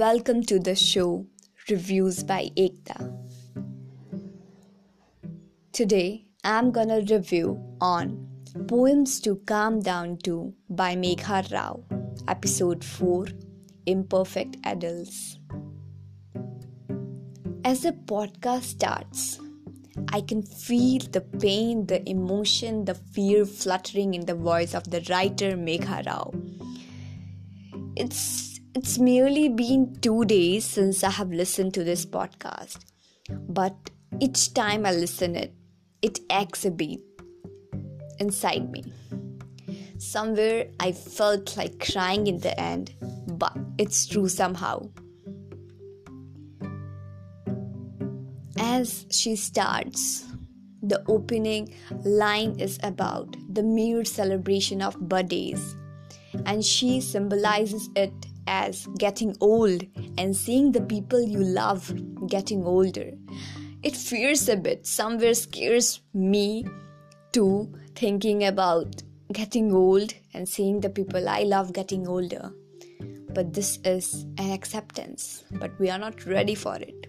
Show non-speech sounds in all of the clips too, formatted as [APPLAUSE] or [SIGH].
Welcome to the show Reviews by Ekta. Today I'm gonna review on Poems to Calm Down to by Megha Rao, episode 4 Imperfect Adults. As the podcast starts, I can feel the pain, the emotion, the fear fluttering in the voice of the writer Megha Rao. It's it's merely been 2 days since I have listened to this podcast. But each time I listen it, it acts a beat inside me. Somewhere I felt like crying in the end, but it's true somehow. As she starts, the opening line is about the mere celebration of birthdays, and she symbolizes it as getting old and seeing the people you love getting older. It fears a bit, somewhere scares me too, thinking about getting old and seeing the people I love getting older. But this is an acceptance, but we are not ready for it.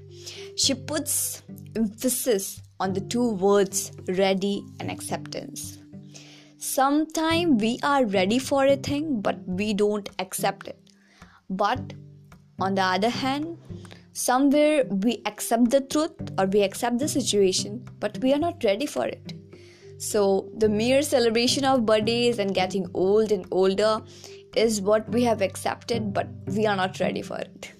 She puts emphasis on the two words ready and acceptance. Sometimes we are ready for a thing, but we don't accept it. But on the other hand, somewhere we accept the truth or we accept the situation, but we are not ready for it. So, the mere celebration of birthdays and getting old and older is what we have accepted, but we are not ready for it.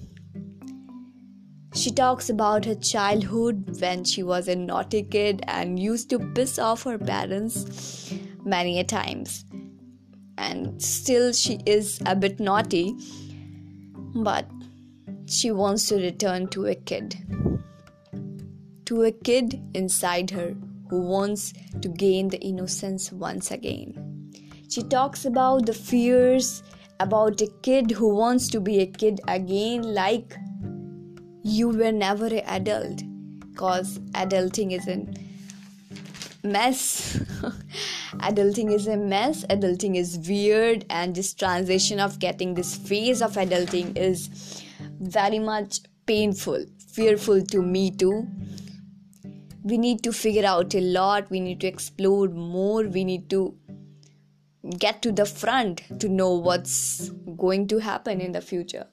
She talks about her childhood when she was a naughty kid and used to piss off her parents many a times. And still, she is a bit naughty, but she wants to return to a kid. To a kid inside her who wants to gain the innocence once again. She talks about the fears about a kid who wants to be a kid again, like you were never an adult, because adulting is a mess. [LAUGHS] adulting is a mess, adulting is weird, and this transition of getting this phase of adulting is very much painful, fearful to me too. We need to figure out a lot, we need to explore more, we need to get to the front to know what's going to happen in the future.